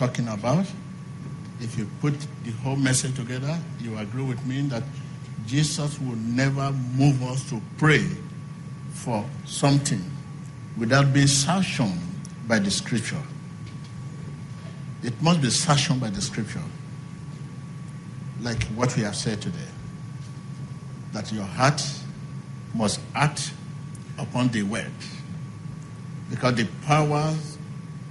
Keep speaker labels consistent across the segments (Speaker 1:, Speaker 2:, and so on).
Speaker 1: talking about. If you put the whole message together, you agree with me that Jesus will never move us to pray for something without being sanctioned by the scripture. It must be sanctioned by the scripture. Like what we have said today. That your heart must act upon the word. Because the power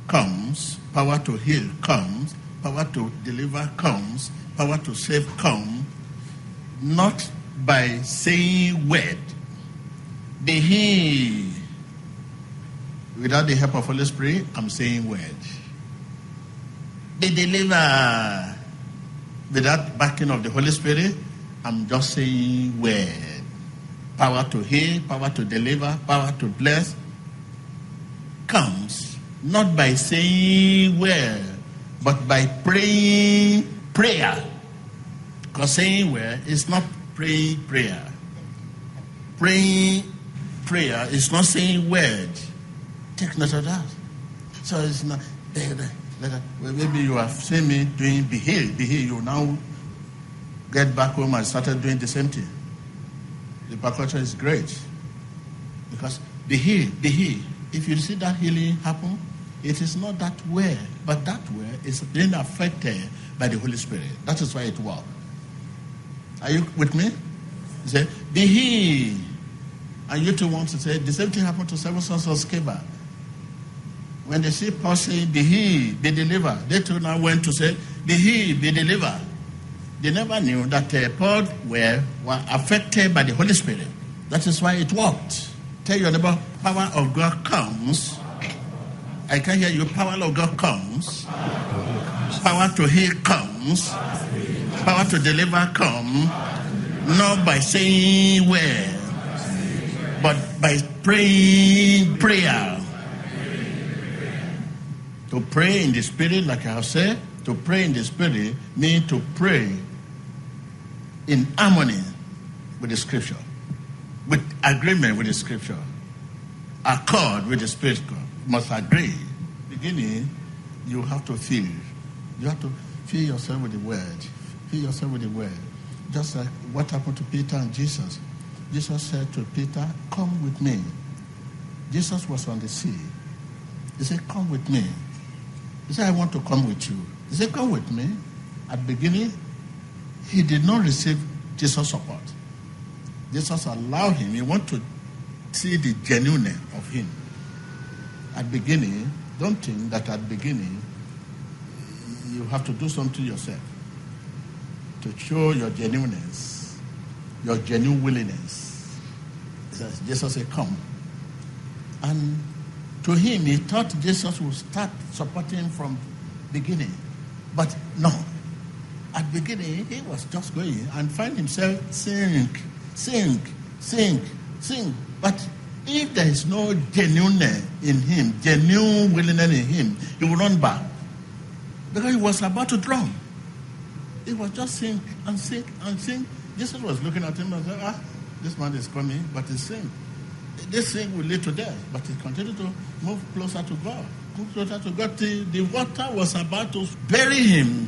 Speaker 1: comes, power to heal comes, power to deliver comes, power to save comes, not by saying word. Be he. Without the help of Holy Spirit, I'm saying word. Be deliver. Without backing of the Holy Spirit, I'm just saying word. Power to heal, power to deliver, power to bless comes not by saying word, but by praying prayer. Because saying word is not praying prayer. Praying prayer is not saying word. Take note of that. So it's not. Eh, eh, eh, well, maybe you have seen me doing behave, behave. You now get back home and started doing the same thing. The percussion is great because behave, behave. If you see that healing happen, it is not that way, but that way is being affected by the Holy Spirit. That is why it works. Are you with me? Say, be he. And you two want to say, the same thing happened to seven sons of Sceva. When they see Paul saying, be he, be delivered, they too now went to say, be he, be delivered. They never knew that uh, Paul were, were affected by the Holy Spirit. That is why it worked. Tell your neighbor, power of God comes. I can hear you. Power of God comes. Power to heal comes. Power to deliver comes. Not by saying where, but by praying prayer. To pray in the spirit, like I have said, to pray in the spirit means to pray in harmony with the scripture, with agreement with the scripture, accord with the spirit. Must agree. Beginning, you have to feel. You have to fill yourself with the word. Fill yourself with the word. Just like what happened to Peter and Jesus. Jesus said to Peter, Come with me. Jesus was on the sea. He said, Come with me. He said, I want to come with you. He said, Come with me. At the beginning, he did not receive Jesus' support. Jesus allowed him. He wanted to see the genuineness of him. At beginning, don't think that at beginning you have to do something yourself to show your genuineness, your genuine willingness. Jesus said, Come. And to him, he thought Jesus would start supporting from beginning. But no. At beginning, he was just going and find himself sing, sing, sing, sing. But if there is no genuineness in him, genuine willingness in him, he will run back. Because he was about to drown. He was just sing and sing and sing. Jesus was looking at him and said, Ah, this man is coming, but he's sing. This thing will lead to death, but he continued to move closer to God. Move closer to God. The, the water was about to bury him.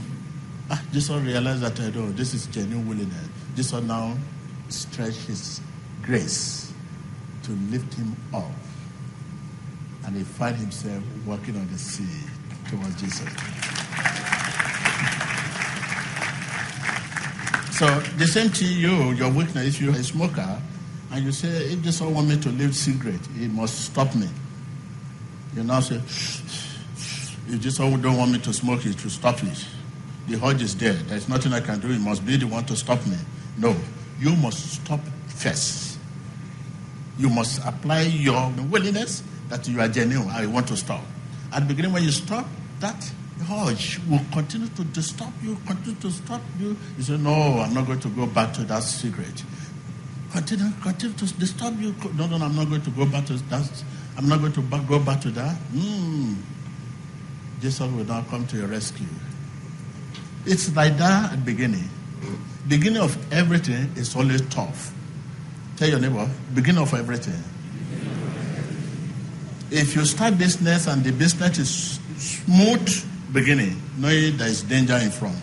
Speaker 1: Ah, Jesus realized that, oh, this is genuine willingness. Jesus now stretched his grace to lift him up. And he found himself walking on the sea towards Jesus. So the same thing you, your weakness, if you're a smoker, and you say, if this one want me to leave cigarette, he must stop me. You now say, if this one don't want me to smoke, it to stop it. The urge is there. There's nothing I can do. He must be the one to stop me. No, you must stop first. You must apply your willingness that you are genuine. I want to stop. At the beginning, when you stop, that urge will continue to disturb you, continue to stop you. You say, No, I'm not going to go back to that cigarette. Continue, continue to disturb you. No, no, I'm not going to go back to that. I'm not going to back, go back to that. Mm. Jesus will now come to your rescue. It's like that at the beginning. Beginning of everything is always tough. Tell your neighbor, beginning of everything. If you start business and the business is smooth beginning, knowing there is danger in front.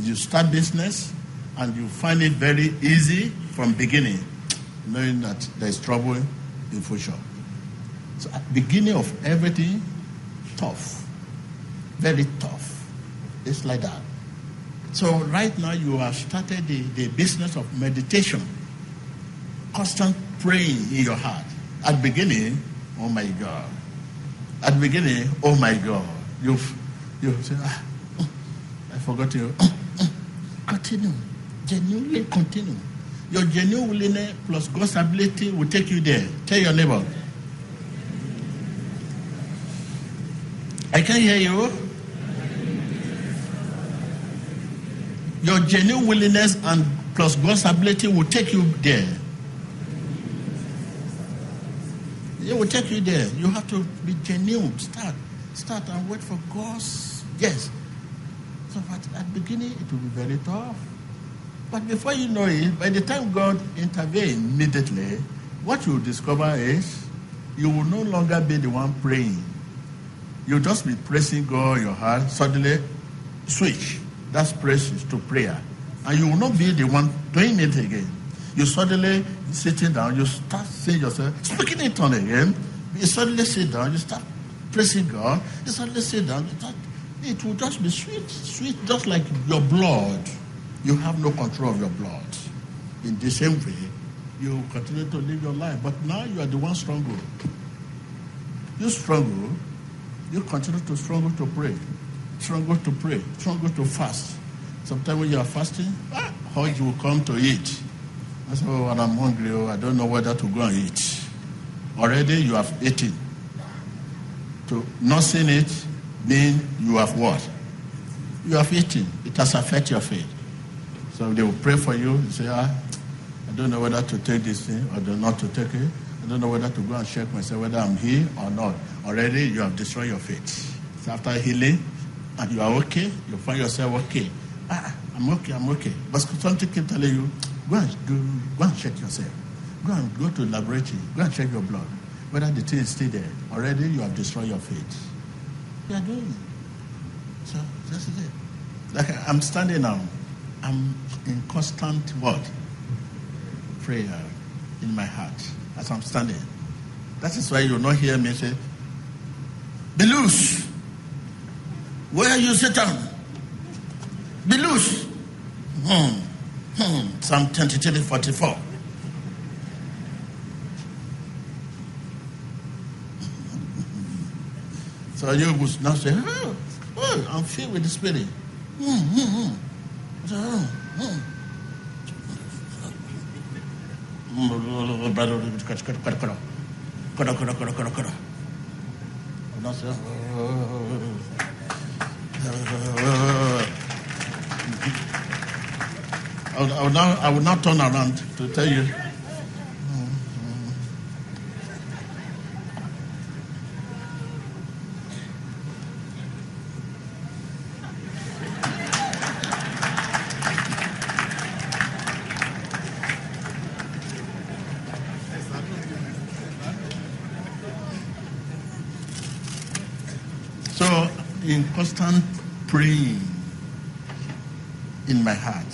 Speaker 1: You start business and you find it very easy from beginning, knowing that there is trouble in future. So at beginning of everything, tough, very tough. It's like that. So right now you have started the, the business of meditation, constant praying in your heart. At beginning, oh my God. At beginning, oh my God. You've you say, ah, mm, I forgot you. Mm, mm. continue. Genuinely continue. Your genuine willingness plus God's ability will take you there. Tell your neighbor. I can hear you. Your genuine willingness and plus God's ability will take you there. It will take you there. You have to be genuine. Start. Start and wait for God's yes. So at, at the beginning it will be very tough. But before you know it, by the time God intervenes immediately, what you discover is you will no longer be the one praying. You'll just be praising God your heart. Suddenly, switch. That's praise to prayer. And you will not be the one doing it again. You suddenly sitting down, you start saying yourself, speaking in tongue again. You suddenly sit down, you start praising God. You suddenly sit down, start, it will just be sweet, sweet, just like your blood. You have no control of your blood. In the same way, you continue to live your life. But now you are the one struggle. You struggle, you continue to struggle to pray, struggle to pray, struggle to fast. Sometimes when you are fasting, ah, urge will come to eat. I say, oh, I'm hungry, oh, I don't know whether to go and eat. Already you have eaten. To not seeing it means you have what? You have eaten. It has affected your faith. So they will pray for you and say, ah, I don't know whether to take this thing or not to take it. I don't know whether to go and check myself whether I'm healed or not. Already you have destroyed your faith. So after healing, and you are okay, you find yourself okay. Ah, I'm okay, I'm okay. But something keep telling you, go and go and check yourself. Go and go to the laboratory. Go and check your blood. Whether the thing is still there. Already you have destroyed your faith. You are doing it. So this is it. Like I'm standing now. I'm in constant what? Prayer in my heart as I'm standing. That is why you will not hear me say, Be loose. Where you, Satan? Be loose. Hmm. Hmm. Psalm 23 44. So you would not say, oh, oh, I'm filled with the Spirit. Hmm, hmm, hmm. So, hmm, hmm. I would, I will now I will not turn around to tell you. So, in constant praying in my heart,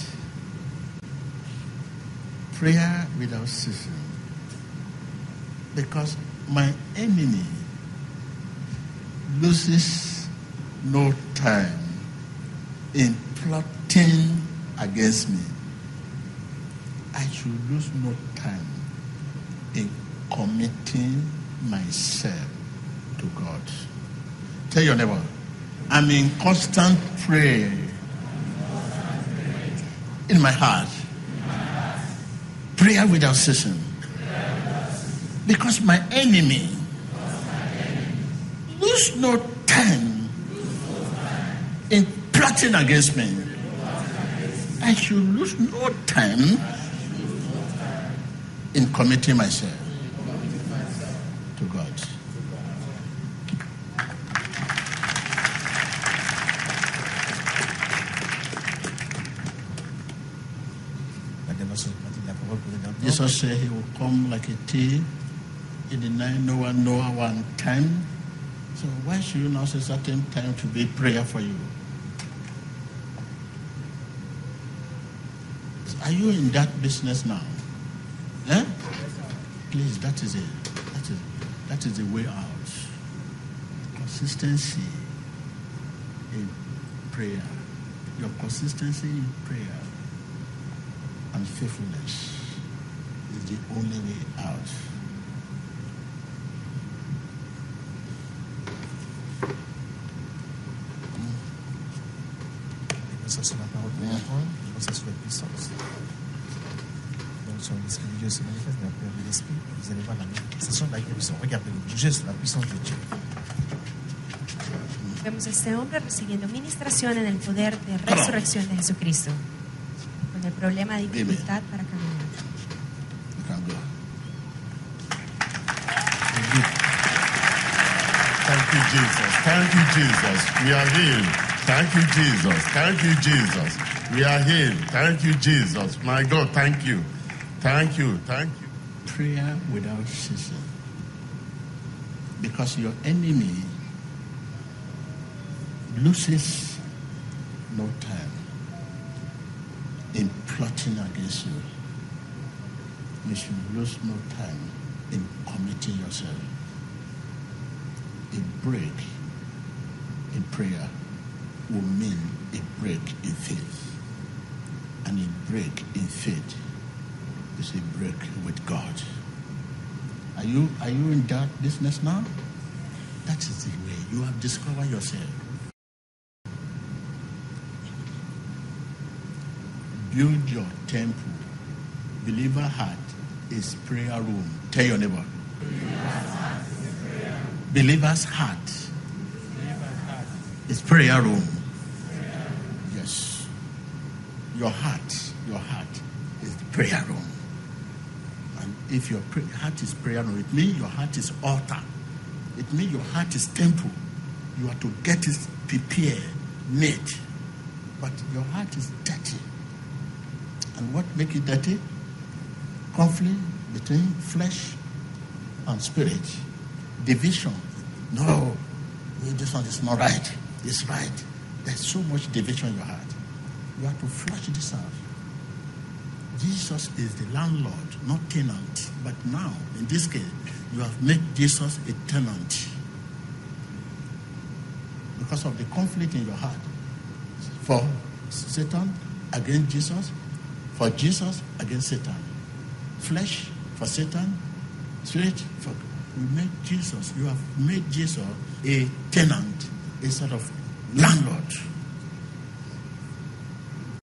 Speaker 1: prayer without ceasing, because my enemy loses no time in plotting against me. I should lose no time in committing myself to God. Tell your neighbor, I'm in constant prayer in my heart. Prayer without ceasing. Because my enemy lose no time in plotting against me. I should lose no time in committing myself to God. Jesus said he will come like a thief in the night. No one know our time. So why should you not say certain time to be prayer for you? Are you in that business now? Eh? Please, that is it. That is that is the way out. Consistency in prayer. Your consistency in prayer and faithfulness is the only way out.
Speaker 2: Vemos a este hombre recibiendo ministración en el poder de resurrección de Jesucristo, problema de dificultad para caminar.
Speaker 1: You can go.
Speaker 3: Thank you, Jesus. Thank you, Jesus. We are healed. Thank you, Jesus. Thank you, Jesus. We are healed. Thank you, Jesus. My God, thank you. Thank you. Thank you.
Speaker 1: Prayer without ceasing. Because your enemy loses no time in plotting against you. You should lose no time in committing yourself. A break in prayer will mean a break in faith. And a break in faith is a break with God. Are you are you in that business now? That is the way. You have discovered yourself. Build your temple. Believer heart is prayer room. Tell your neighbor. Believer's heart is prayer room. Yes. Your heart, your heart is the prayer room. And if your heart is prayer room, it means your heart is altar. It means your heart is temple. You are to get it prepared, made. But your heart is dirty. And what make it dirty? Conflict between flesh and spirit. Division. No, this one is not right. It's right. There's so much division in your heart. You have to flush this out. Jesus is the landlord, not tenant. But now, in this case, you have made Jesus a tenant because of the conflict in your heart. For Satan against Jesus, for Jesus against Satan. Flesh for Satan, spirit for. You made Jesus, you have made Jesus a tenant instead of landlord.